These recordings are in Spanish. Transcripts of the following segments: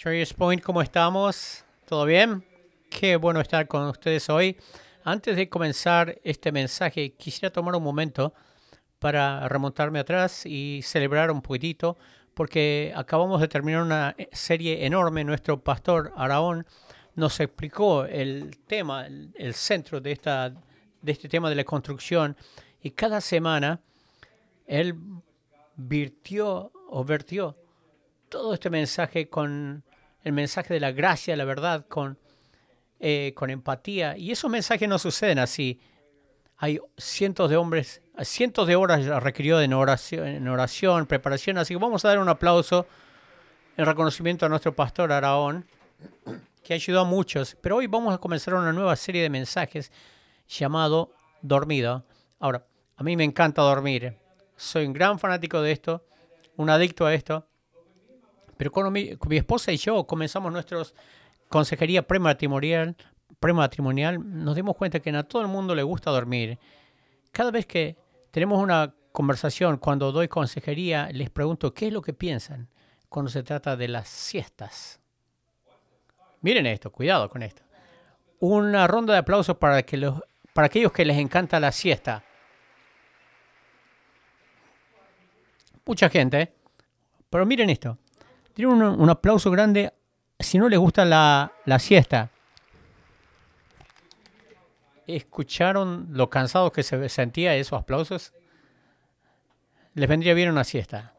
Traders Point, ¿cómo estamos? ¿Todo bien? Qué bueno estar con ustedes hoy. Antes de comenzar este mensaje, quisiera tomar un momento para remontarme atrás y celebrar un poquitito, porque acabamos de terminar una serie enorme. Nuestro pastor Araón nos explicó el tema, el centro de, esta, de este tema de la construcción, y cada semana él virtió o vertió todo este mensaje con el mensaje de la gracia, la verdad, con, eh, con empatía. Y esos mensajes no suceden así. Hay cientos de hombres, cientos de horas requerido en oración, en oración, preparación. Así que vamos a dar un aplauso en reconocimiento a nuestro pastor Araón, que ayudó a muchos. Pero hoy vamos a comenzar una nueva serie de mensajes llamado Dormido. Ahora, a mí me encanta dormir. Soy un gran fanático de esto, un adicto a esto. Pero cuando mi, esposa y yo comenzamos nuestra consejería prematrimonial, prematrimonial, nos dimos cuenta que a todo el mundo le gusta dormir. Cada vez que tenemos una conversación, cuando doy consejería, les pregunto qué es lo que piensan cuando se trata de las siestas. Miren esto, cuidado con esto. Una ronda de aplausos para, que los, para aquellos que les encanta la siesta. Mucha gente. Pero miren esto. Tienen un, aplauso grande si no les gusta la, siesta. ¿Escucharon lo cansados que se sentía esos aplausos? Les vendría bien una siesta.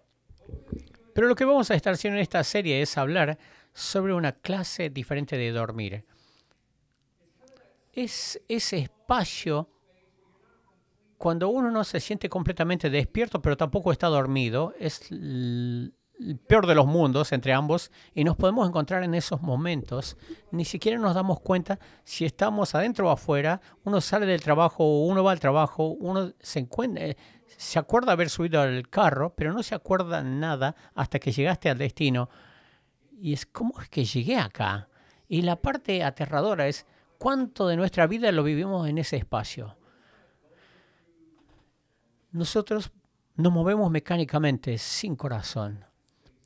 Pero lo que vamos a estar haciendo en esta serie es hablar sobre una clase diferente de dormir. Es ese espacio cuando uno no se siente completamente despierto, pero tampoco está dormido, es peor de los mundos entre ambos y nos podemos encontrar en esos momentos. Ni siquiera nos damos cuenta si estamos adentro o afuera. Uno sale del trabajo, uno va al trabajo, uno se encuentra, eh, se acuerda haber subido al carro, pero no se acuerda nada hasta que llegaste al destino. Y es cómo es que llegué acá. Y la parte aterradora es cuánto de nuestra vida lo vivimos en ese espacio. Nosotros nos movemos mecánicamente, sin corazón.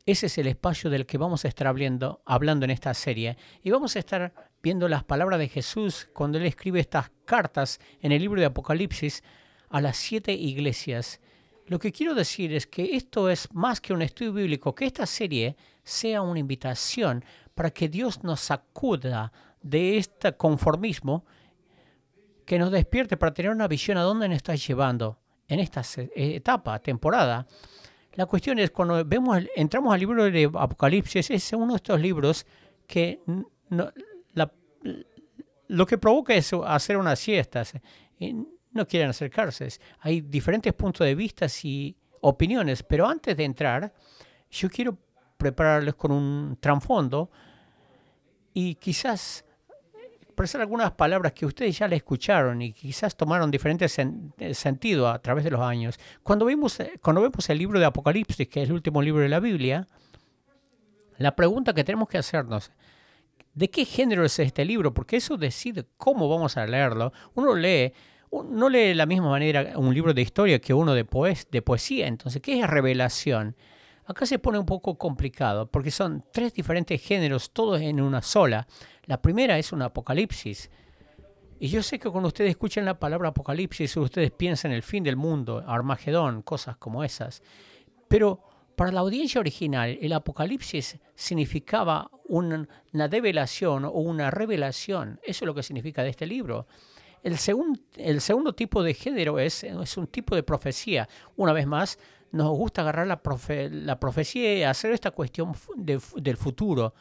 Ese es el espacio del que vamos a estar hablando, hablando en esta serie. Y vamos a estar viendo las palabras de Jesús cuando Él escribe estas cartas en el libro de Apocalipsis a las siete iglesias. Lo que quiero decir es que esto es más que un estudio bíblico, que esta serie sea una invitación para que Dios nos sacuda de este conformismo, que nos despierte para tener una visión a dónde nos está llevando en esta etapa, temporada. La cuestión es, cuando vemos, entramos al libro de Apocalipsis, es uno de estos libros que lo que provoca es hacer unas siestas. No quieren acercarse. Hay diferentes puntos de vista y opiniones, pero antes de entrar, yo quiero prepararles con un trasfondo y quizás expresar algunas palabras que ustedes ya le escucharon y quizás tomaron diferentes eh, sentido a través de los años. Cuando, vimos, eh, cuando vemos el libro de Apocalipsis, que es el último libro de la Biblia, la pregunta que tenemos que hacernos, ¿de qué género es este libro? Porque eso decide cómo vamos a leerlo. Uno lee, no lee de la misma manera un libro de historia que uno de, de poesía. Entonces, ¿qué es revelación? Acá se pone un poco complicado porque son tres diferentes géneros, todos en una sola. La primera es un apocalipsis. Y yo sé que cuando ustedes escuchan la palabra apocalipsis, ustedes piensan en el fin del mundo, Armagedón, cosas como esas. Pero para la audiencia original, el apocalipsis significaba una, develación o una revelación. Eso es lo que significa de este libro. El, segundo tipo de género es un tipo de profecía. Una vez más, nos gusta agarrar la, la profecía y hacer esta cuestión del futuro.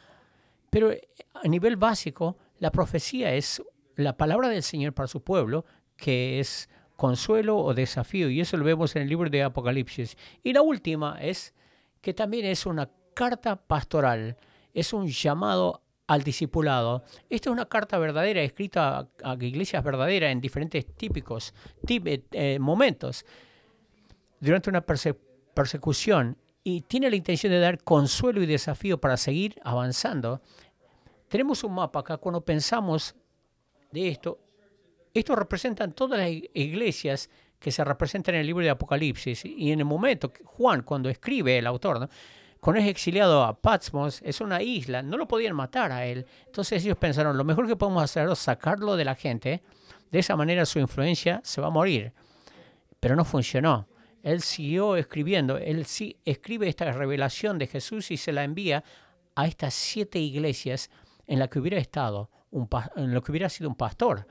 Pero eh, a nivel básico, la profecía es la palabra del Señor para su pueblo, que es consuelo o desafío, y eso lo vemos en el libro de Apocalipsis. Y la última es que también es una carta pastoral, es un llamado al discipulado. Esta es una carta verdadera, escrita a, iglesias verdaderas en diferentes típicos eh, momentos durante una persecución y tiene la intención de dar consuelo y desafío para seguir avanzando. Tenemos un mapa acá, cuando pensamos de esto, esto representan todas las iglesias que se representan en el libro de Apocalipsis y en el momento, Juan, cuando escribe el autor, cuando es exiliado a Patmos, es una isla, no lo podían matar a él. Entonces ellos pensaron, lo mejor que podemos hacer es sacarlo de la gente, de esa manera su influencia se va a morir. Pero no funcionó. Él siguió escribiendo, él sí escribe esta revelación de Jesús y se la envía a estas siete iglesias en las que hubiera estado, un, en lo que hubiera sido un pastor.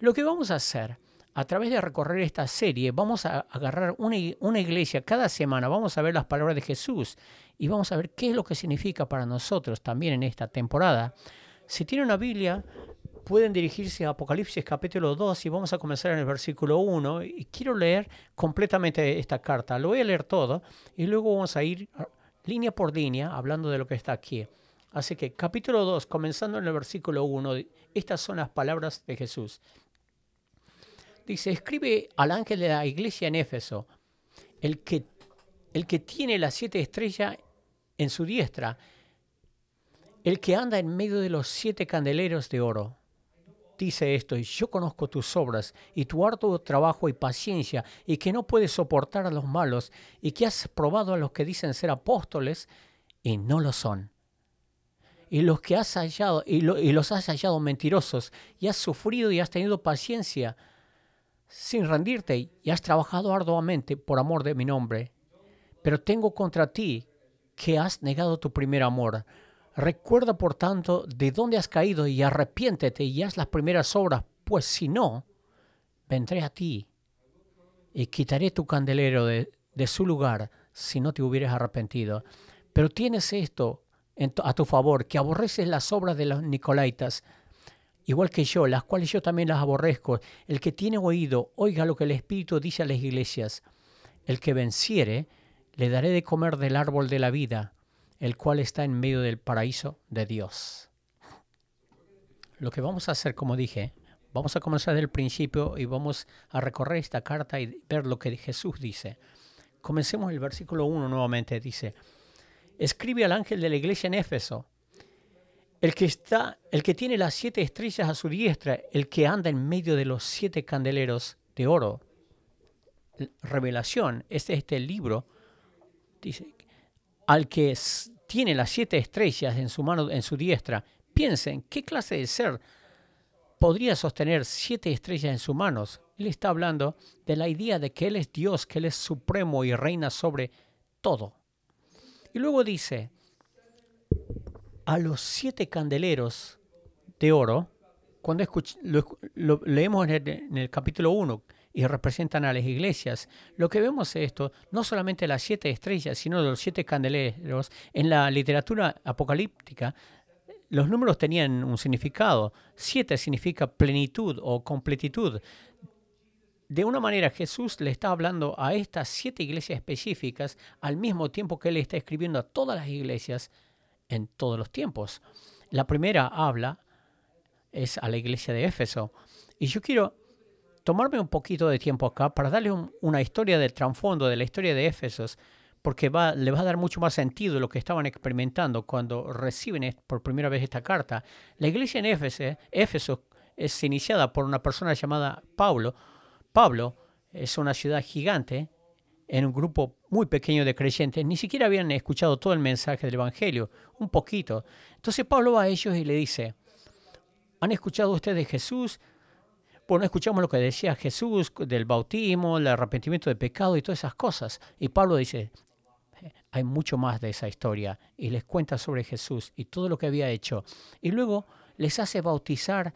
Lo que vamos a hacer a través de recorrer esta serie, vamos a agarrar una, iglesia cada semana, vamos a ver las palabras de Jesús y vamos a ver qué es lo que significa para nosotros también en esta temporada. Si tienen una Biblia, pueden dirigirse a Apocalipsis capítulo 2 y vamos a comenzar en el versículo 1 y quiero leer completamente esta carta. Lo voy a leer todo y luego vamos a ir línea por línea hablando de lo que está aquí. Así que capítulo 2, comenzando en el versículo 1, estas son las palabras de Jesús. Dice, escribe al ángel de la iglesia en Éfeso, el que, el que tiene las siete estrellas en su diestra, el que anda en medio de los siete candeleros de oro. Dice esto, yo conozco tus obras y tu harto trabajo y paciencia, y que no puedes soportar a los malos, y que has probado a los que dicen ser apóstoles y no lo son. Y los que has hallado, y los has hallado mentirosos, y has sufrido y has tenido paciencia, sin rendirte y has trabajado arduamente por amor de mi nombre. Pero tengo contra ti que has negado tu primer amor. Recuerda, por tanto, de dónde has caído y arrepiéntete y haz las primeras obras, pues si no, vendré a ti y quitaré tu candelero de, su lugar si no te hubieras arrepentido. Pero tienes esto a tu favor, que aborreces las obras de los Nicolaitas, igual que yo, las cuales yo también las aborrezco. El que tiene oído, oiga lo que el Espíritu dice a las iglesias. El que venciere, le daré de comer del árbol de la vida, el cual está en medio del paraíso de Dios. Lo que vamos a hacer, como dije, vamos a comenzar del principio y vamos a recorrer esta carta y ver lo que Jesús dice. Comencemos el versículo 1 nuevamente. Dice, escribe al ángel de la iglesia en Éfeso el que está, el que tiene las siete estrellas a su diestra, el que anda en medio de los siete candeleros de oro. Revelación, este es este libro, dice, al que tiene las siete estrellas en su mano, en su diestra, piensen, ¿qué clase de ser podría sostener siete estrellas en sus manos? Él está hablando de la idea de que Él es Dios, que Él es supremo y reina sobre todo. Y luego dice, a los siete candeleros de oro, cuando lo, leemos en el, capítulo 1 y representan a las iglesias, lo que vemos es esto, no solamente las siete estrellas, sino los siete candeleros. En la literatura apocalíptica, los números tenían un significado. Siete significa plenitud o completitud. De una manera, Jesús le está hablando a estas siete iglesias específicas al mismo tiempo que él está escribiendo a todas las iglesias en todos los tiempos. La primera habla es a la iglesia de Éfeso. Y yo quiero tomarme un poquito de tiempo acá para darle una historia del trasfondo de la historia de Éfesos, porque va, le va a dar mucho más sentido lo que estaban experimentando cuando reciben por primera vez esta carta. La iglesia en Éfeso, Éfeso es iniciada por una persona llamada Pablo. Pablo es una ciudad gigante en un grupo muy pequeño de creyentes, ni siquiera habían escuchado todo el mensaje del Evangelio, un poquito. Entonces Pablo va a ellos y le dice, ¿han escuchado ustedes de Jesús? Bueno, escuchamos lo que decía Jesús del bautismo, el arrepentimiento de pecado y todas esas cosas. Y Pablo dice, hay mucho más de esa historia y les cuenta sobre Jesús y todo lo que había hecho. Y luego les hace bautizar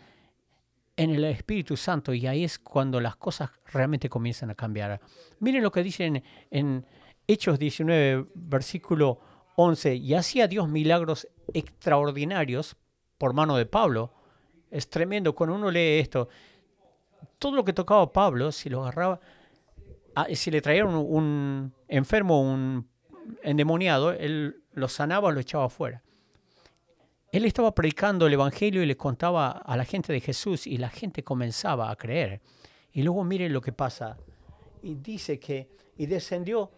en el Espíritu Santo y ahí es cuando las cosas realmente comienzan a cambiar. Miren lo que dicen en Hechos 19, versículo 11, y hacía Dios milagros extraordinarios por mano de Pablo. Es tremendo cuando uno lee esto. Todo lo que tocaba Pablo, si lo agarraba, ah, si le traían un, enfermo, un endemoniado, él lo sanaba, lo echaba afuera. Él estaba predicando el Evangelio y le contaba a la gente de Jesús y la gente comenzaba a creer. Y luego miren lo que pasa. Y dice que, y descendió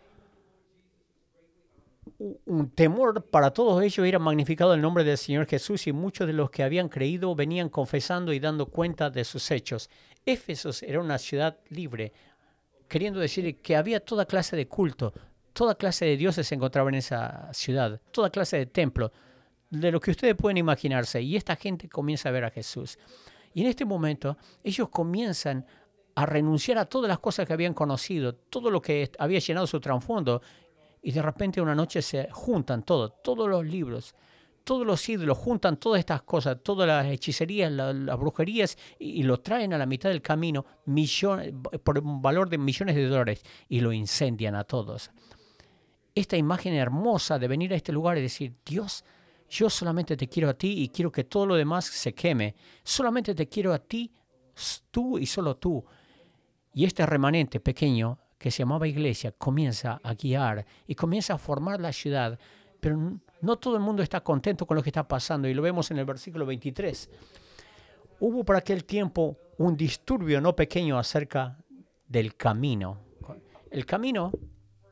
un temor para todos ellos era magnificado el nombre del Señor Jesús y muchos de los que habían creído venían confesando y dando cuenta de sus hechos. Éfesos era una ciudad libre, queriendo decir que había toda clase de culto, Toda clase de dioses se encontraban en esa ciudad, toda clase de templos, de lo que ustedes pueden imaginarse. Y esta gente comienza a ver a Jesús. Y en este momento ellos comienzan a renunciar a todas las cosas que habían conocido, todo lo que había llenado su trasfondo. Y de repente una noche se juntan todo, todos los libros, todos los ídolos, juntan todas estas cosas, todas las hechicerías, las brujerías, y, lo traen a la mitad del camino por un valor de millones de dólares y lo incendian a todos. Esta imagen hermosa de venir a este lugar y decir, Dios, yo solamente te quiero a ti y quiero que todo lo demás se queme. Solamente te quiero a ti, tú y solo tú. Y este remanente pequeño que se llamaba iglesia comienza a guiar y comienza a formar la ciudad, pero no todo el mundo está contento con lo que está pasando y lo vemos en el versículo 23. Hubo para aquel tiempo un disturbio no pequeño acerca del camino. El camino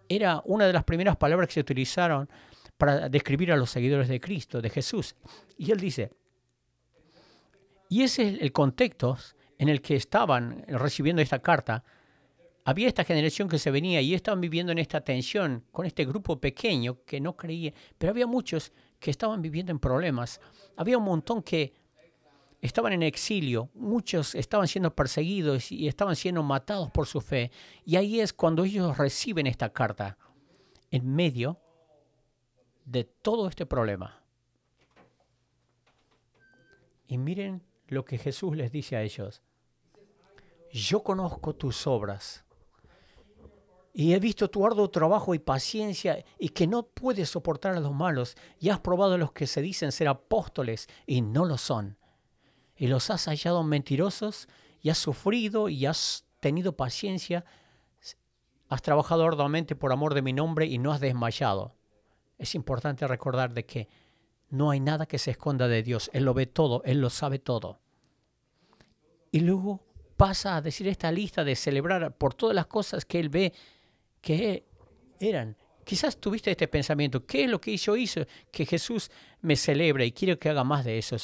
era una de las primeras palabras que se utilizaron para describir a los seguidores de Cristo, de Jesús. Y él dice, y ese es el contexto en el que estaban recibiendo esta carta, había esta generación que se venía y estaban viviendo en esta tensión con este grupo pequeño que no creía, pero había muchos que estaban viviendo en problemas. Había un montón que estaban en exilio, muchos estaban siendo perseguidos y estaban siendo matados por su fe. Y ahí es cuando ellos reciben esta carta, en medio de todo este problema. Y miren lo que Jesús les dice a ellos yo conozco tus obras y he visto tu arduo trabajo y paciencia y que no puedes soportar a los malos y has probado a los que se dicen ser apóstoles y no lo son. Y los has hallado mentirosos y has sufrido y has tenido paciencia. Has trabajado arduamente por amor de mi nombre y no has desmayado. Es importante recordar de que no hay nada que se esconda de Dios. Él lo ve todo, Él lo sabe todo. Y luego pasa a decir esta lista de celebrar por todas las cosas que él ve que eran. Quizás tuviste este pensamiento, ¿qué es lo que yo hice? Que Jesús me celebra y quiero que haga más de eso.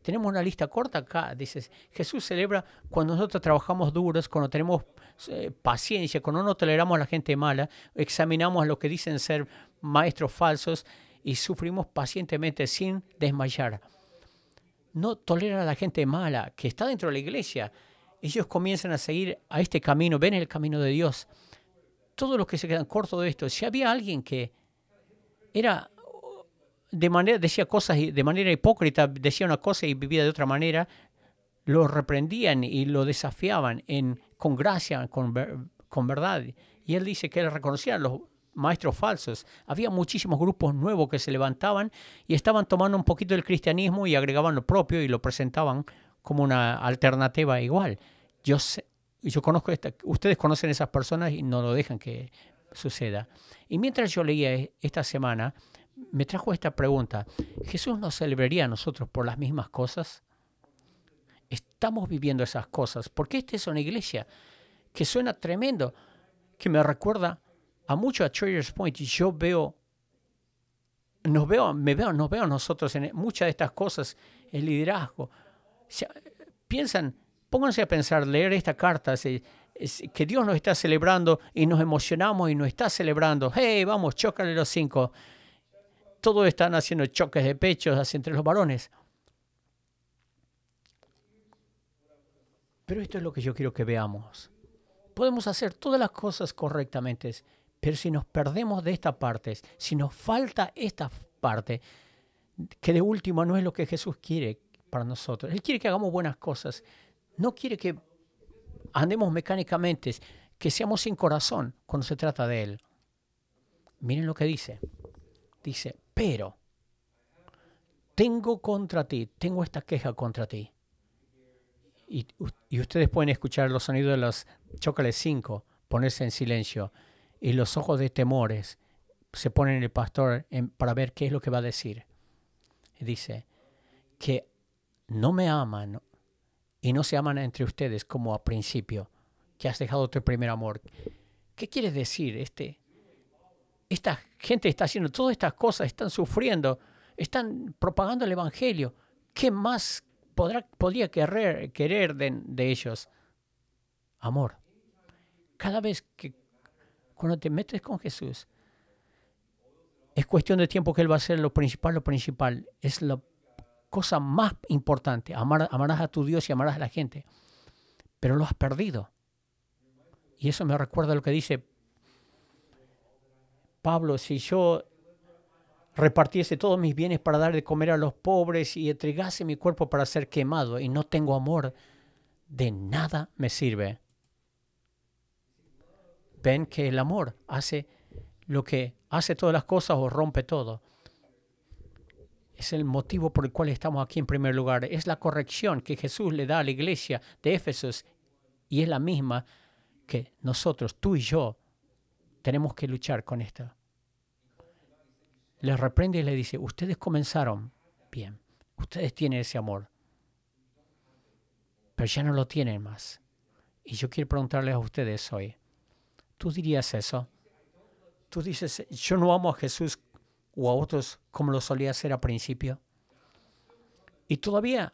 Tenemos una lista corta acá, dices, Jesús celebra cuando nosotros trabajamos duros, cuando tenemos eh, paciencia, cuando no toleramos a la gente mala, examinamos a los que dicen ser maestros falsos y sufrimos pacientemente sin desmayar. No tolera a la gente mala que está dentro de la iglesia, ellos comienzan a seguir a este camino, ven el camino de Dios. Todos los que se quedan cortos de esto, si había alguien que era de manera, decía cosas de manera hipócrita, decía una cosa y vivía de otra manera, lo reprendían y lo desafiaban en, con gracia, con, con verdad. Y él dice que él reconocía a los maestros falsos. Había muchísimos grupos nuevos que se levantaban y estaban tomando un poquito del cristianismo y agregaban lo propio y lo presentaban como una alternativa igual. Yo sé, yo conozco esta, ustedes conocen esas personas y no lo dejan que suceda. Y mientras yo leía e, esta semana, me trajo esta pregunta, ¿Jesús nos celebraría a nosotros por las mismas cosas? Estamos viviendo esas cosas, porque esta es una iglesia que suena tremendo, que me recuerda a mucho a Traders Point y yo veo nos veo, me veo, nos veo nosotros en muchas de estas cosas, el liderazgo, piensan, pónganse a pensar, leer esta carta, que Dios nos está celebrando y nos emocionamos y nos está celebrando. Hey, vamos, chócale los cinco. Todos están haciendo choques de pechos entre los varones. Pero esto es lo que yo quiero que veamos. Podemos hacer todas las cosas correctamente, pero si nos perdemos de esta parte, si nos falta esta parte, que de último no es lo que Jesús quiere, para nosotros. Él quiere que hagamos buenas cosas. No quiere que andemos mecánicamente, que seamos sin corazón cuando se trata de Él. Miren lo que dice. Dice, pero tengo contra ti, tengo esta queja contra ti. Y, ustedes pueden escuchar los sonidos de los chocales 5, ponerse en silencio, y los ojos de temores se ponen en el pastor para ver qué es lo que va a decir. Y dice que no me aman y no se aman entre ustedes como a principio, que has dejado tu primer amor. ¿Qué quiere decir? Este, esta gente está haciendo todas estas cosas, están sufriendo, están propagando el Evangelio. ¿Qué más podrá, podría querer, querer de, de ellos? Amor. Cada vez que cuando te metes con Jesús, Es cuestión de tiempo que Él va a ser lo principal, lo principal. Es la cosa más importante. Amar, amarás a tu Dios y amarás a la gente. Pero lo has perdido. Y eso me recuerda lo que dice Pablo, si yo repartiese todos mis bienes para dar de comer a los pobres y entregase mi cuerpo para ser quemado y no tengo amor, de nada me sirve. Ven que el amor hace lo que hace todas las cosas o rompe todo. Es el motivo por el cual estamos aquí en primer lugar. Es la corrección que Jesús le da a la iglesia de Éfesos y es la misma que nosotros, tú y yo, tenemos que luchar con esto. Le reprende y le dice, ustedes comenzaron bien, ustedes tienen ese amor, pero ya no lo tienen más. Y yo quiero preguntarles a ustedes hoy, ¿tú dirías eso? Tú dices, yo no amo a Jesús o a otros como lo solía hacer al principio. Y todavía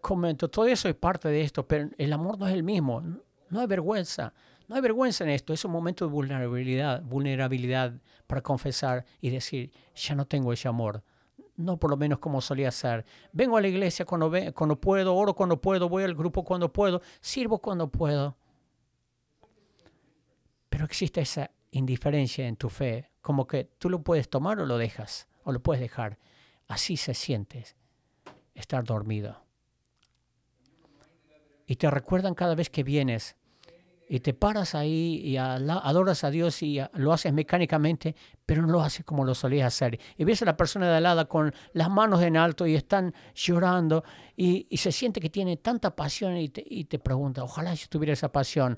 comento, todo eso es parte de esto, pero el amor no es el mismo. No hay vergüenza. No hay vergüenza en esto. Es un momento de vulnerabilidad, vulnerabilidad para confesar y decir, ya no tengo ese amor. No por lo menos como solía ser. Vengo a la iglesia cuando, cuando puedo, oro cuando puedo, voy al grupo cuando puedo, sirvo cuando puedo. Pero existe esa indiferencia en tu fe, como que tú lo puedes tomar o lo dejas, o lo puedes dejar. Así se siente estar dormido y te recuerdan cada vez que vienes y te paras ahí y adoras a Dios y lo haces mecánicamente, pero no lo haces como lo solías hacer. Y ves a la persona de al lado con las manos en alto y están llorando y, se siente que tiene tanta pasión y te, y te pregunta, ojalá yo tuviera esa pasión.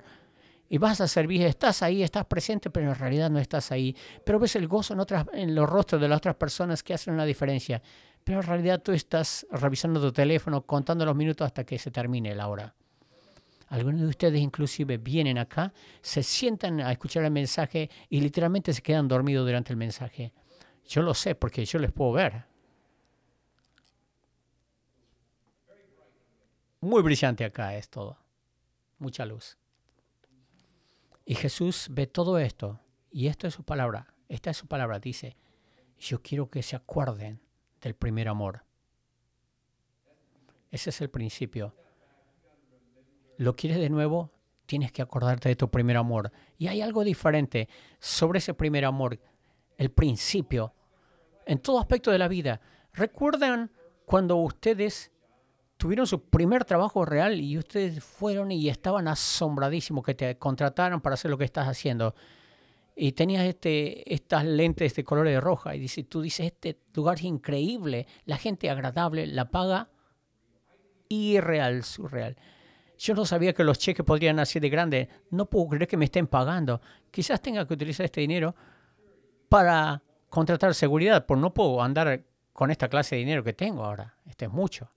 Y vas a servir, estás ahí, estás presente, pero en realidad no estás ahí. Pero ves el gozo en, otras, en los rostros de las otras personas que hacen una diferencia. Pero en realidad tú estás revisando tu teléfono, contando los minutos hasta que se termine la hora. Algunos de ustedes inclusive vienen acá, se sientan a escuchar el mensaje y literalmente se quedan dormidos durante el mensaje. Yo lo sé porque yo les puedo ver. Muy brillante acá es todo. Mucha luz. Y Jesús ve todo esto. Y esto es su palabra. Esta es su palabra. Dice, yo quiero que se acuerden del primer amor. Ese es el principio lo quieres de nuevo, tienes que acordarte de tu primer amor. Y hay algo diferente sobre ese primer amor, el principio, en todo aspecto de la vida. ¿Recuerdan cuando ustedes tuvieron su primer trabajo real y ustedes fueron y estaban asombradísimos que te contrataron para hacer lo que estás haciendo? Y tenías este, estas lentes de color de roja y dice, tú dices, este lugar es increíble, la gente agradable, la paga irreal, surreal. Yo no sabía que los cheques podrían así de grande. No puedo creer que me estén pagando. Quizás tenga que utilizar este dinero para contratar seguridad, porque no puedo andar con esta clase de dinero que tengo ahora. Este es mucho.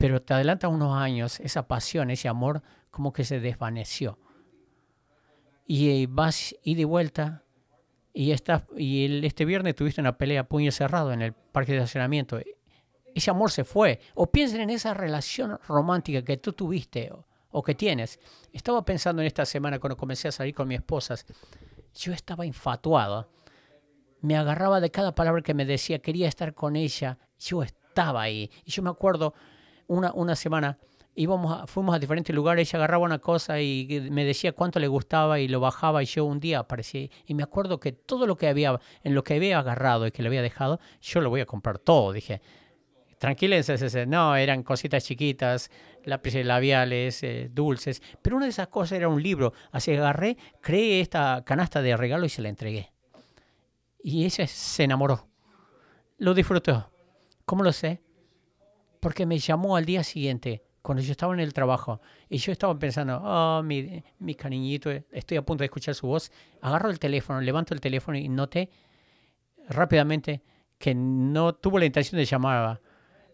Pero te adelanta unos años, esa pasión, ese amor, como que se desvaneció. Y vas y de vuelta y, estás, y este viernes tuviste una pelea puño cerrado en el parque de estacionamiento ese amor se fue. O piensen en esa relación romántica que tú tuviste o, que tienes. Estaba pensando en esta semana cuando comencé a salir con mi esposa. Yo estaba infatuado. Me agarraba de cada palabra que me decía, quería estar con ella. Yo estaba ahí. Y yo me acuerdo una, una semana, íbamos fuimos a diferentes lugares, ella agarraba una cosa y me decía cuánto le gustaba y lo bajaba y yo un día aparecí y me acuerdo que todo lo que había, en lo que había agarrado y que le había dejado, yo lo voy a comprar todo. Dije, tranquilícense, no, eran cositas chiquitas, lápices labiales, eh, dulces, pero una de esas cosas era un libro, así agarré, creé esta canasta de regalo y se la entregué. Y ella se enamoró, lo disfrutó. ¿Cómo lo sé? Porque me llamó al día siguiente, cuando yo estaba en el trabajo, y yo estaba pensando, oh, mi, mi cariñito, estoy a punto de escuchar su voz, agarro el teléfono, levanto el teléfono y noté rápidamente que no tuvo la intención de llamar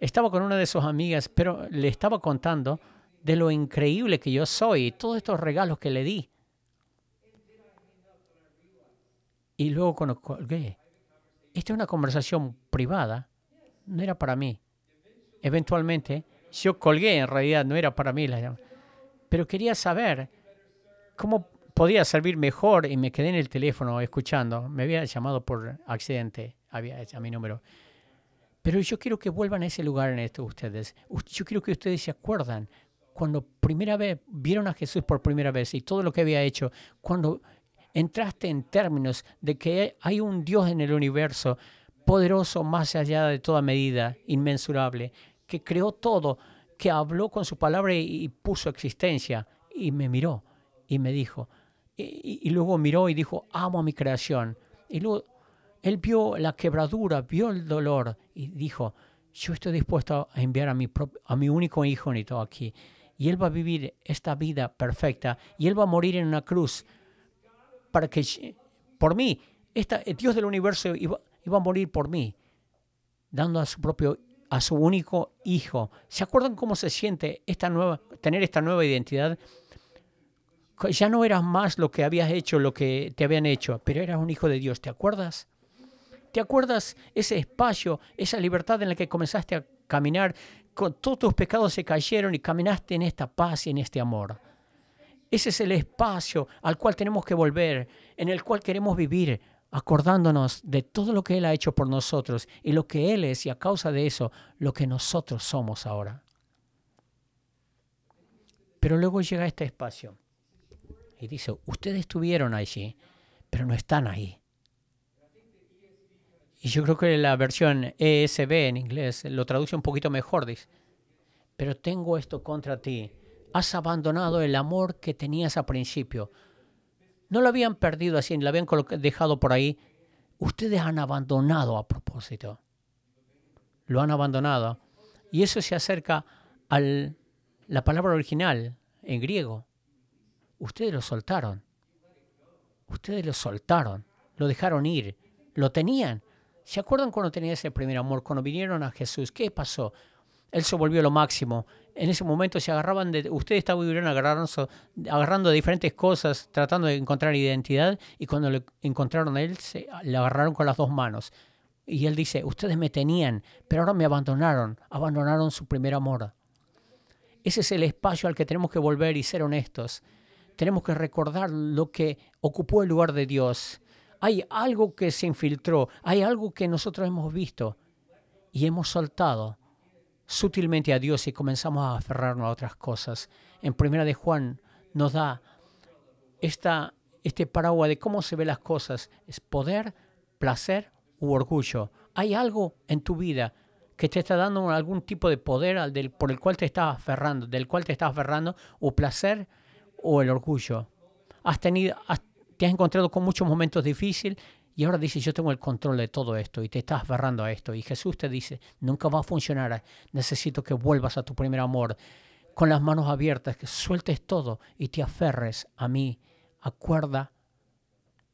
estaba con una de sus amigas, pero le estaba contando de lo increíble que yo soy y todos estos regalos que le di. Y luego cuando colgué, esta es una conversación privada, no era para mí. Eventualmente, yo colgué, en realidad no era para mí, pero quería saber cómo podía servir mejor y me quedé en el teléfono escuchando. Me había llamado por accidente, había a mi número. Pero yo quiero que vuelvan a ese lugar en esto ustedes. Yo quiero que ustedes se acuerdan cuando primera vez vieron a Jesús por primera vez y todo lo que había hecho, cuando entraste en términos de que hay un Dios en el universo poderoso más allá de toda medida, inmensurable, que creó todo, que habló con su palabra y, puso existencia y me miró y me dijo, y, luego miró y dijo, amo a mi creación. Y luego él vio la quebradura, vio el dolor y dijo, yo estoy dispuesto a enviar a mi, a mi único hijo aquí. Y él va a vivir esta vida perfecta y él va a morir en una cruz para que, por mí, esta, Dios del universo iba, iba a morir por mí, dando a su propio a su único hijo. ¿Se acuerdan cómo se siente esta nueva, tener esta nueva identidad? Ya no eras más lo que habías hecho, lo que te habían hecho, pero eras un hijo de Dios. ¿Te acuerdas? ¿Te acuerdas ese espacio, esa libertad en la que comenzaste a caminar? Con todos tus pecados se cayeron y caminaste en esta paz y en este amor. Ese es el espacio al cual tenemos que volver, en el cual queremos vivir, acordándonos de todo lo que Él ha hecho por nosotros y lo que Él es y a causa de eso, lo que nosotros somos ahora. Pero luego llega este espacio y dice, ustedes estuvieron allí, pero no están ahí. Y yo creo que la versión ESB en inglés lo traduce un poquito mejor, dice, pero tengo esto contra ti. Has abandonado el amor que tenías al principio. No lo habían perdido así, lo habían dejado por ahí. Ustedes han abandonado a propósito. Lo han abandonado. Y eso se acerca a la palabra original en griego. Ustedes lo soltaron. Ustedes lo soltaron. Lo dejaron ir. Lo tenían. ¿Se acuerdan cuando tenían ese primer amor? Cuando vinieron a Jesús. ¿Qué pasó? Él se volvió lo máximo. En ese momento se agarraban de... Ustedes estaban agarrando, agarrando diferentes cosas, tratando de encontrar identidad, y cuando le encontraron a él, se, le agarraron con las dos manos. Y él dice, ustedes me tenían, pero ahora me abandonaron, abandonaron su primer amor. Ese es el espacio al que tenemos que volver y ser honestos. Tenemos que recordar lo que ocupó el lugar de Dios. Hay algo que se infiltró, hay algo que nosotros hemos visto y hemos soltado sutilmente a Dios y comenzamos a aferrarnos a otras cosas. En Primera de Juan nos da esta, este paraguas de cómo se ven las cosas. Es poder, placer u orgullo. Hay algo en tu vida que te está dando algún tipo de poder del, por el cual te estás aferrando, del cual te estás aferrando, o placer o el orgullo. Has tenido, te has encontrado con muchos momentos difíciles y ahora dices, yo tengo el control de todo esto y te estás aferrando a esto. Y Jesús te dice, nunca va a funcionar. Necesito que vuelvas a tu primer amor con las manos abiertas, que sueltes todo y te aferres a mí. Acuérdate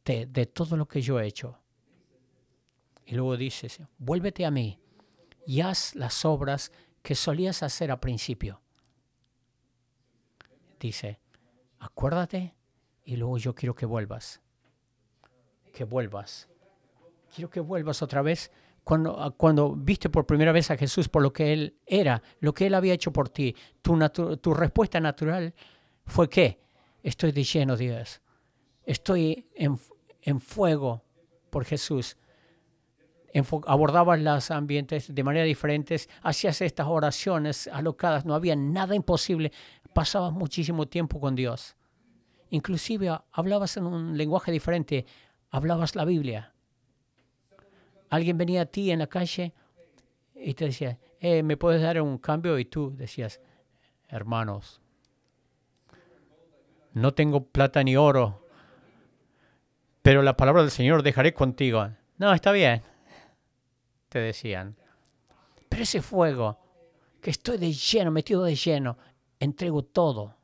de todo lo que yo he hecho. Y luego dices, vuélvete a mí y haz las obras que solías hacer al principio. Dice, acuérdate y luego yo quiero que vuelvas que vuelvas. Quiero que vuelvas otra vez cuando, cuando viste por primera vez a Jesús por lo que Él era, lo que Él había hecho por ti. Tu, tu respuesta natural fue que estoy de lleno, Dios. Estoy en, en fuego por Jesús. abordabas los ambientes de manera diferente, hacías estas oraciones alocadas, no había nada imposible, pasabas muchísimo tiempo con Dios. Inclusive hablabas en un lenguaje diferente, hablabas la Biblia. Alguien venía a ti en la calle y te decía, eh, ¿me puedes dar un cambio? Y tú decías, hermanos, no tengo plata ni oro, pero la palabra del Señor dejaré contigo. No, está bien, te decían. Pero ese fuego, que estoy de lleno, metido de lleno, entrego todo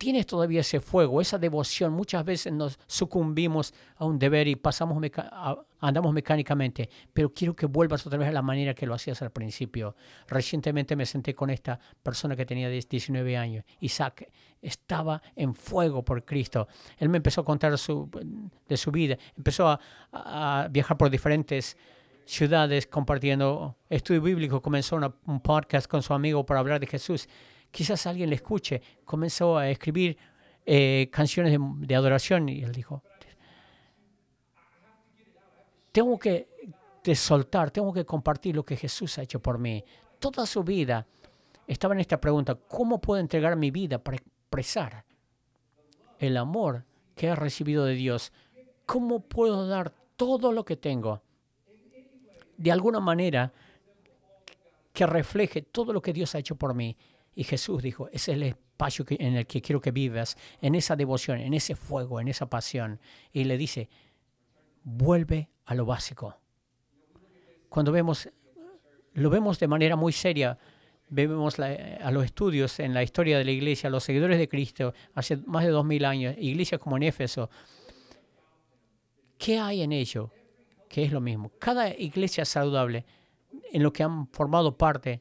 tienes todavía ese fuego, esa devoción. Muchas veces nos sucumbimos a un deber y pasamos andamos mecánicamente, pero quiero que vuelvas otra vez a la manera que lo hacías al principio. Recientemente me senté con esta persona que tenía 19 años, Isaac, estaba en fuego por Cristo. Él me empezó a contar de su vida, empezó a, a viajar por diferentes ciudades compartiendo estudio bíblico, comenzó un podcast con su amigo para hablar de Jesús quizás alguien le escuche, comenzó a escribir eh, canciones de, adoración. Y él dijo, tengo que soltar, tengo que compartir lo que Jesús ha hecho por mí. Toda su vida estaba en esta pregunta, ¿cómo puedo entregar mi vida para expresar el amor que he recibido de Dios? ¿Cómo puedo dar todo lo que tengo? De alguna manera que refleje todo lo que Dios ha hecho por mí. Y Jesús dijo, es el espacio en el que quiero que vivas, en esa devoción, en ese fuego, en esa pasión. Y le dice, vuelve a lo básico. Cuando vemos, lo vemos de manera muy seria, vemos a los estudios en la historia de la iglesia, los seguidores de Cristo, hace más de dos mil años, iglesias como en Éfeso, ¿qué hay en ello? Que es lo mismo. Cada iglesia saludable en lo que han formado parte,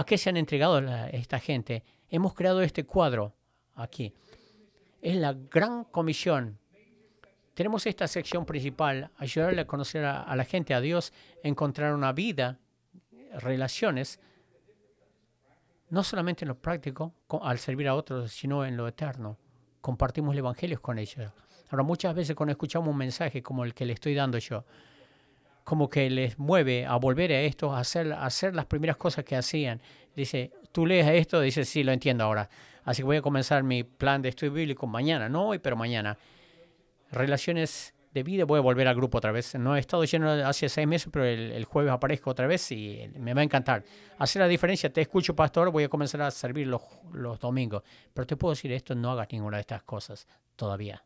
a qué se han entregado esta gente. Hemos creado este cuadro aquí. Es la gran comisión. Tenemos esta sección principal, ayudarle a conocer a, la gente, a Dios, encontrar una vida, relaciones, no solamente en lo práctico, al servir a otros, sino en lo eterno. Compartimos el Evangelio con ellos. Ahora, muchas veces cuando escuchamos un mensaje como el que le estoy dando yo, como que les mueve a volver a esto, a hacer, hacer las primeras cosas que hacían. Dice, tú lees esto, dice, sí, lo entiendo ahora. Así que voy a comenzar mi plan de estudio bíblico mañana, no hoy, pero mañana. Relaciones de vida, voy a volver al grupo otra vez. No he estado lleno hace seis meses, pero el, jueves aparezco otra vez y me va a encantar. Hacer la diferencia, te escucho, pastor, voy a comenzar a servir los, los domingos. Pero te puedo decir esto, no hagas ninguna de estas cosas todavía.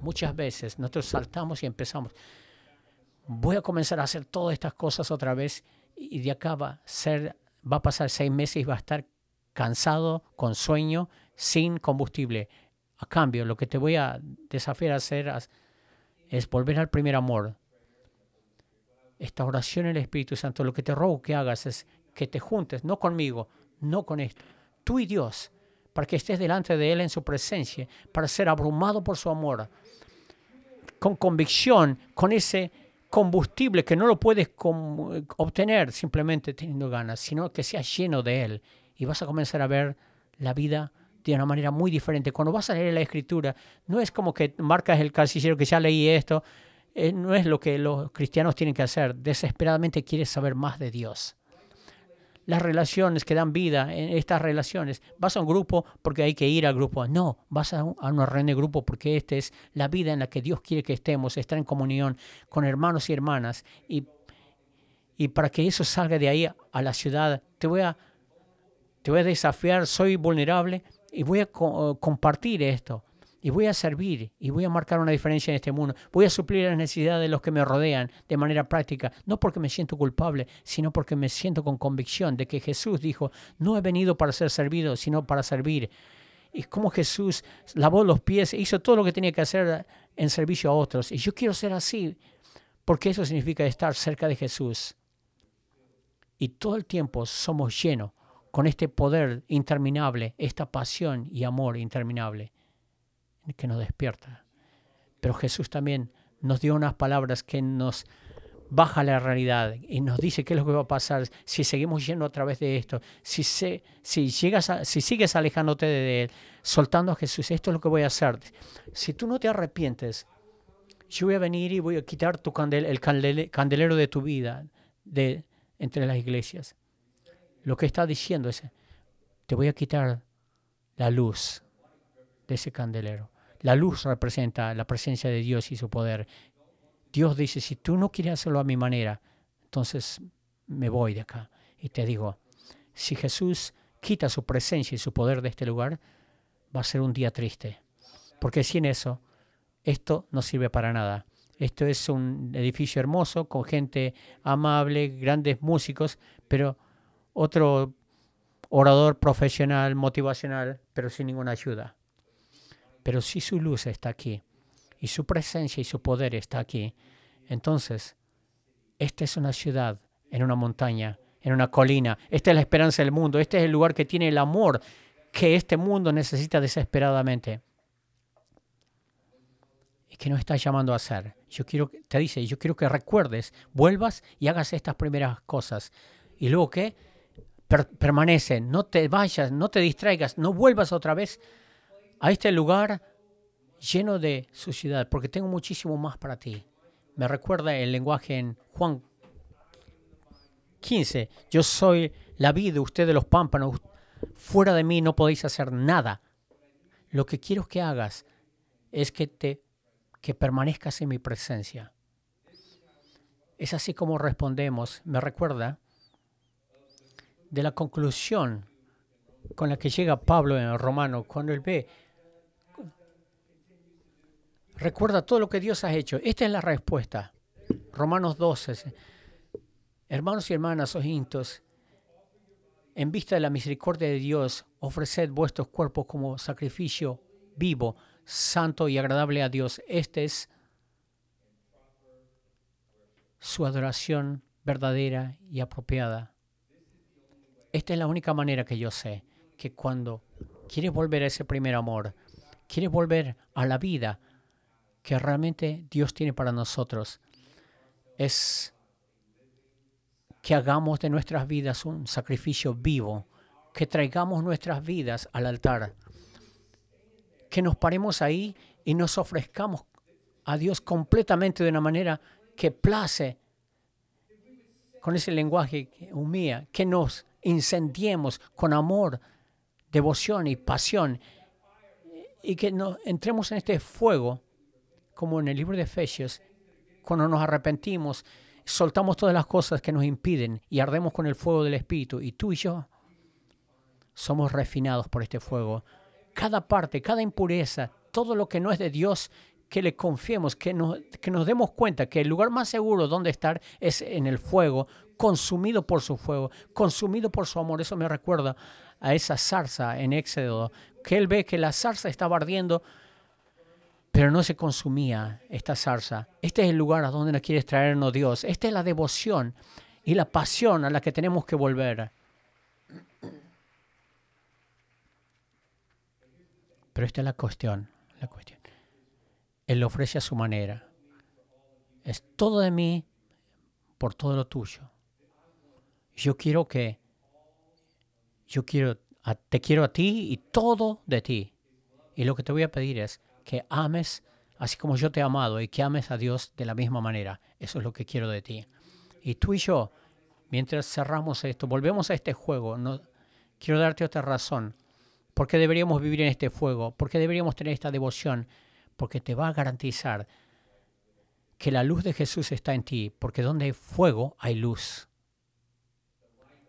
Muchas veces nosotros saltamos y empezamos voy a comenzar a hacer todas estas cosas otra vez y de acá va a, ser, va a pasar seis meses y va a estar cansado, con sueño, sin combustible. A cambio, lo que te voy a desafiar a hacer es volver al primer amor. Esta oración en el Espíritu Santo, lo que te robo que hagas es que te juntes, no conmigo, no con esto, tú y Dios, para que estés delante de Él en su presencia, para ser abrumado por su amor, con convicción, con ese combustible que no lo puedes obtener simplemente teniendo ganas, sino que seas lleno de él. Y vas a comenzar a ver la vida de una manera muy diferente. Cuando vas a leer la escritura, no es como que marcas el casillero que ya leí esto, eh, no es lo que los cristianos tienen que hacer, desesperadamente quieres saber más de Dios las relaciones que dan vida en estas relaciones. Vas a un grupo porque hay que ir al grupo. No, vas a, una reunión de grupo porque esta es la vida en la que Dios quiere que estemos, estar en comunión con hermanos y hermanas. Y, y para que eso salga de ahí a la ciudad, te voy a, te voy a desafiar, soy vulnerable y voy a compartir esto y voy a servir y voy a marcar una diferencia en este mundo. Voy a suplir las necesidades de los que me rodean de manera práctica, no porque me siento culpable, sino porque me siento con convicción de que Jesús dijo, no he venido para ser servido, sino para servir. Y como Jesús lavó los pies, e hizo todo lo que tenía que hacer en servicio a otros. Y yo quiero ser así, porque eso significa estar cerca de Jesús. Y todo el tiempo somos llenos con este poder interminable, esta pasión y amor interminable que nos despierta. Pero Jesús también nos dio unas palabras que nos baja la realidad y nos dice qué es lo que va a pasar si seguimos yendo a través de esto, si, se, si, llegas si sigues alejándote de Él, soltando a Jesús, esto es lo que voy a hacer. Si tú no te arrepientes, yo voy a venir y voy a quitar tu el candelero de tu vida de entre las iglesias. Lo que está diciendo es, te voy a quitar la luz de ese candelero. La luz representa la presencia de Dios y su poder. Dios dice, si tú no quieres hacerlo a mi manera, entonces me voy de acá. Y te digo, si Jesús quita su presencia y su poder de este lugar, va a ser un día triste. Porque sin eso, esto no sirve para nada. Esto es un edificio hermoso, con gente amable, grandes músicos, pero otro orador profesional, motivacional, pero sin ninguna ayuda. Pero si su luz está aquí y su presencia y su poder está aquí, entonces esta es una ciudad en una montaña, en una colina. Esta es la esperanza del mundo. Este es el lugar que tiene el amor que este mundo necesita desesperadamente. Y que nos está llamando a hacer. Yo quiero, te dice, yo quiero que recuerdes, vuelvas y hagas estas primeras cosas. Y luego que permanece, no te vayas, no te distraigas, no vuelvas otra vez a este lugar lleno de suciedad, porque tengo muchísimo más para ti. Me recuerda el lenguaje en Juan 15. Yo soy la vida, ustedes los pámpanos. Fuera de mí no podéis hacer nada. Lo que quiero que hagas es que te que permanezcas en mi presencia. Es así como respondemos. Me recuerda de la conclusión con la que llega Pablo en el Romano cuando él ve Recuerda todo lo que Dios ha hecho. Esta es la respuesta. Romanos 12. Hermanos y hermanas, ojitos, en vista de la misericordia de Dios, ofreced vuestros cuerpos como sacrificio vivo, santo y agradable a Dios. Esta es su adoración verdadera y apropiada. Esta es la única manera que yo sé que cuando quieres volver a ese primer amor, quieres volver a la vida, que realmente Dios tiene para nosotros es que hagamos de nuestras vidas un sacrificio vivo, que traigamos nuestras vidas al altar, que nos paremos ahí y nos ofrezcamos a Dios completamente de una manera que place con ese lenguaje humilla, que nos incendiemos con amor, devoción y pasión y que nos entremos en este fuego como en el libro de Efesios, cuando nos arrepentimos, soltamos todas las cosas que nos impiden y ardemos con el fuego del Espíritu. Y tú y yo somos refinados por este fuego. Cada parte, cada impureza, todo lo que no es de Dios, que le confiemos, que nos, que nos demos cuenta que el lugar más seguro donde estar es en el fuego, consumido por su fuego, consumido por su amor. Eso me recuerda a esa zarza en Éxodo, que él ve que la zarza estaba ardiendo pero no se consumía esta zarza. Este es el lugar a donde nos quiere traernos Dios. Esta es la devoción y la pasión a la que tenemos que volver. Pero esta es la cuestión, la cuestión. Él lo ofrece a su manera. Es todo de mí por todo lo tuyo. Yo quiero que, yo quiero, te quiero a ti y todo de ti. Y lo que te voy a pedir es, que ames así como yo te he amado y que ames a Dios de la misma manera. Eso es lo que quiero de ti. Y tú y yo, mientras cerramos esto, volvemos a este juego, no, quiero darte otra razón. ¿Por qué deberíamos vivir en este fuego? ¿Por qué deberíamos tener esta devoción? Porque te va a garantizar que la luz de Jesús está en ti, porque donde hay fuego hay luz.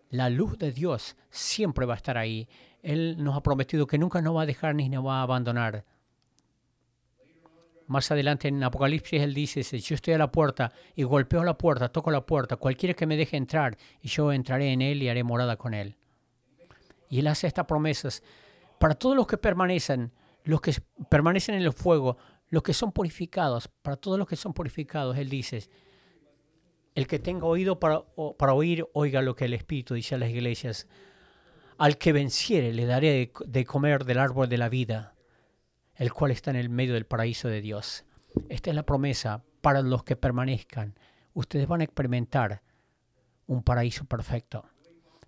La luz de Dios siempre va a estar ahí. Él nos ha prometido que nunca nos va a dejar ni nos va a abandonar. Más adelante en Apocalipsis él dice, yo estoy a la puerta y golpeo la puerta, toco la puerta, cualquiera que me deje entrar, y yo entraré en él y haré morada con él. Y él hace estas promesas para todos los que permanecen, los que permanecen en el fuego, los que son purificados, para todos los que son purificados, él dice, el que tenga oído para, para oír, oiga lo que el Espíritu dice a las iglesias. Al que venciere le daré de comer del árbol de la vida el cual está en el medio del paraíso de Dios. Esta es la promesa para los que permanezcan. Ustedes van a experimentar un paraíso perfecto.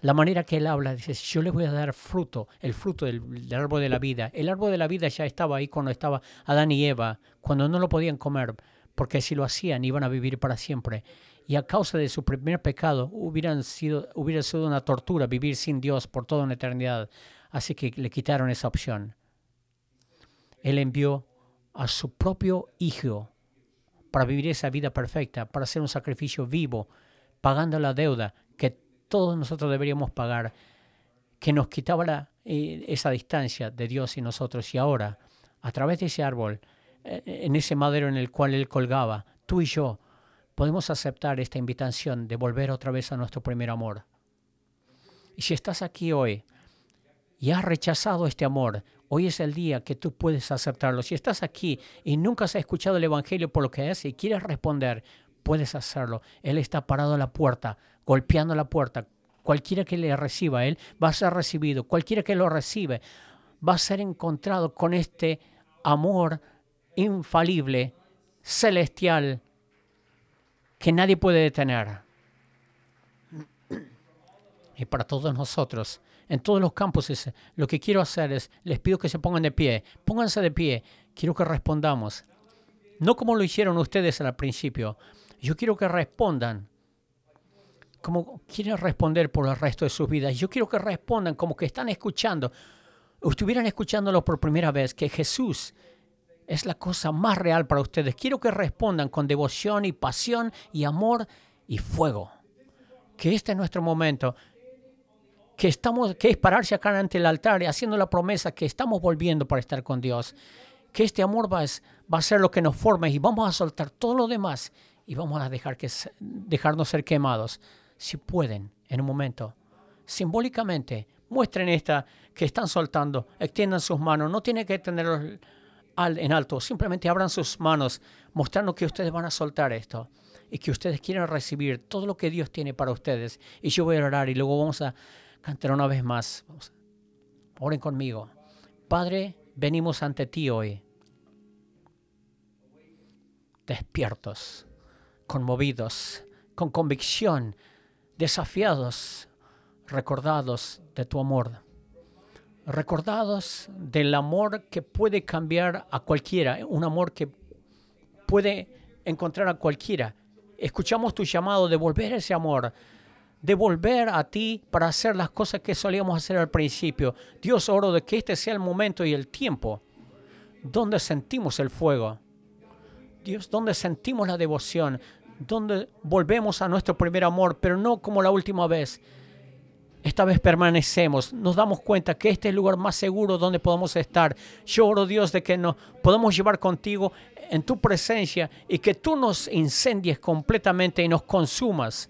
La manera que él habla, dice, yo les voy a dar fruto, el fruto del, árbol de la vida. El árbol de la vida ya estaba ahí cuando estaba Adán y Eva, cuando no lo podían comer, porque si lo hacían iban a vivir para siempre. Y a causa de su primer pecado hubieran sido, hubiera sido una tortura vivir sin Dios por toda una eternidad. Así que le quitaron esa opción. Él envió a su propio Hijo para vivir esa vida perfecta, para hacer un sacrificio vivo, pagando la deuda que todos nosotros deberíamos pagar, que nos quitaba eh, esa distancia de Dios y nosotros. Y ahora, a través de ese árbol, eh, en ese madero en el cual Él colgaba, tú y yo podemos aceptar esta invitación de volver otra vez a nuestro primer amor. Y si estás aquí hoy y has rechazado este amor, Hoy es el día que tú puedes aceptarlo. Si estás aquí y nunca has escuchado el Evangelio por lo que es y quieres responder, puedes hacerlo. Él está parado a la puerta, golpeando la puerta. Cualquiera que le reciba a Él va a ser recibido. Cualquiera que lo recibe va a ser encontrado con este amor infalible, celestial, que nadie puede detener. Y para todos nosotros, en todos los campos. Es, lo que quiero hacer es, les pido que se pongan de pie. Pónganse de pie. Quiero que respondamos. No como lo hicieron ustedes al principio. Yo quiero que respondan como quieren responder por el resto de sus vidas. Yo quiero que respondan como que están escuchando, estuvieran escuchándolo por primera vez, que Jesús es la cosa más real para ustedes. Quiero que respondan con devoción y pasión y amor y fuego. Que este es nuestro momento. Que, estamos, que es pararse acá ante el altar y haciendo la promesa que estamos volviendo para estar con Dios. Que este amor va va a ser lo que nos forme y vamos a soltar todo lo demás y vamos a dejar que, dejarnos ser quemados si pueden, en un momento, simbólicamente, muestren esta que están soltando, extiendan sus manos, no tienen que tenerlos en alto, simplemente abran sus manos, mostrando que ustedes van a soltar esto y que ustedes quieren recibir todo lo que Dios tiene para ustedes. Y yo voy a orar y luego vamos a cantar una vez más. Oren conmigo. Padre, venimos ante ti hoy, despiertos, conmovidos, con convicción desafiados, recordados de tu amor, recordados del amor que puede cambiar a cualquiera, un amor que puede encontrar a cualquiera. Escuchamos tu llamado de volver ese amor, de volver a ti para hacer las cosas que solíamos hacer al principio. Dios, oro de que este sea el momento y el tiempo donde sentimos el fuego. Dios, donde sentimos la devoción, donde volvemos a nuestro primer amor, pero no como la última vez. Esta vez permanecemos, nos damos cuenta que este es el lugar más seguro donde podemos estar. Yo oro Dios de que nos podamos llevar contigo en tu presencia y que tú nos incendies completamente y nos consumas.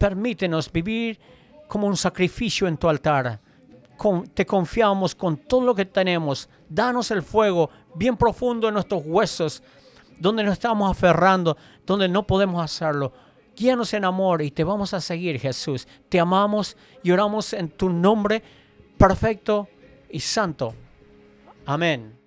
Permítenos vivir como un sacrificio en tu altar. te confiamos con todo lo que tenemos. Danos el fuego bien profundo en nuestros huesos donde nos estamos aferrando, donde no podemos hacerlo. Guíanos en amor y te vamos a seguir, Jesús. Te amamos y oramos en tu nombre perfecto y santo. Amén.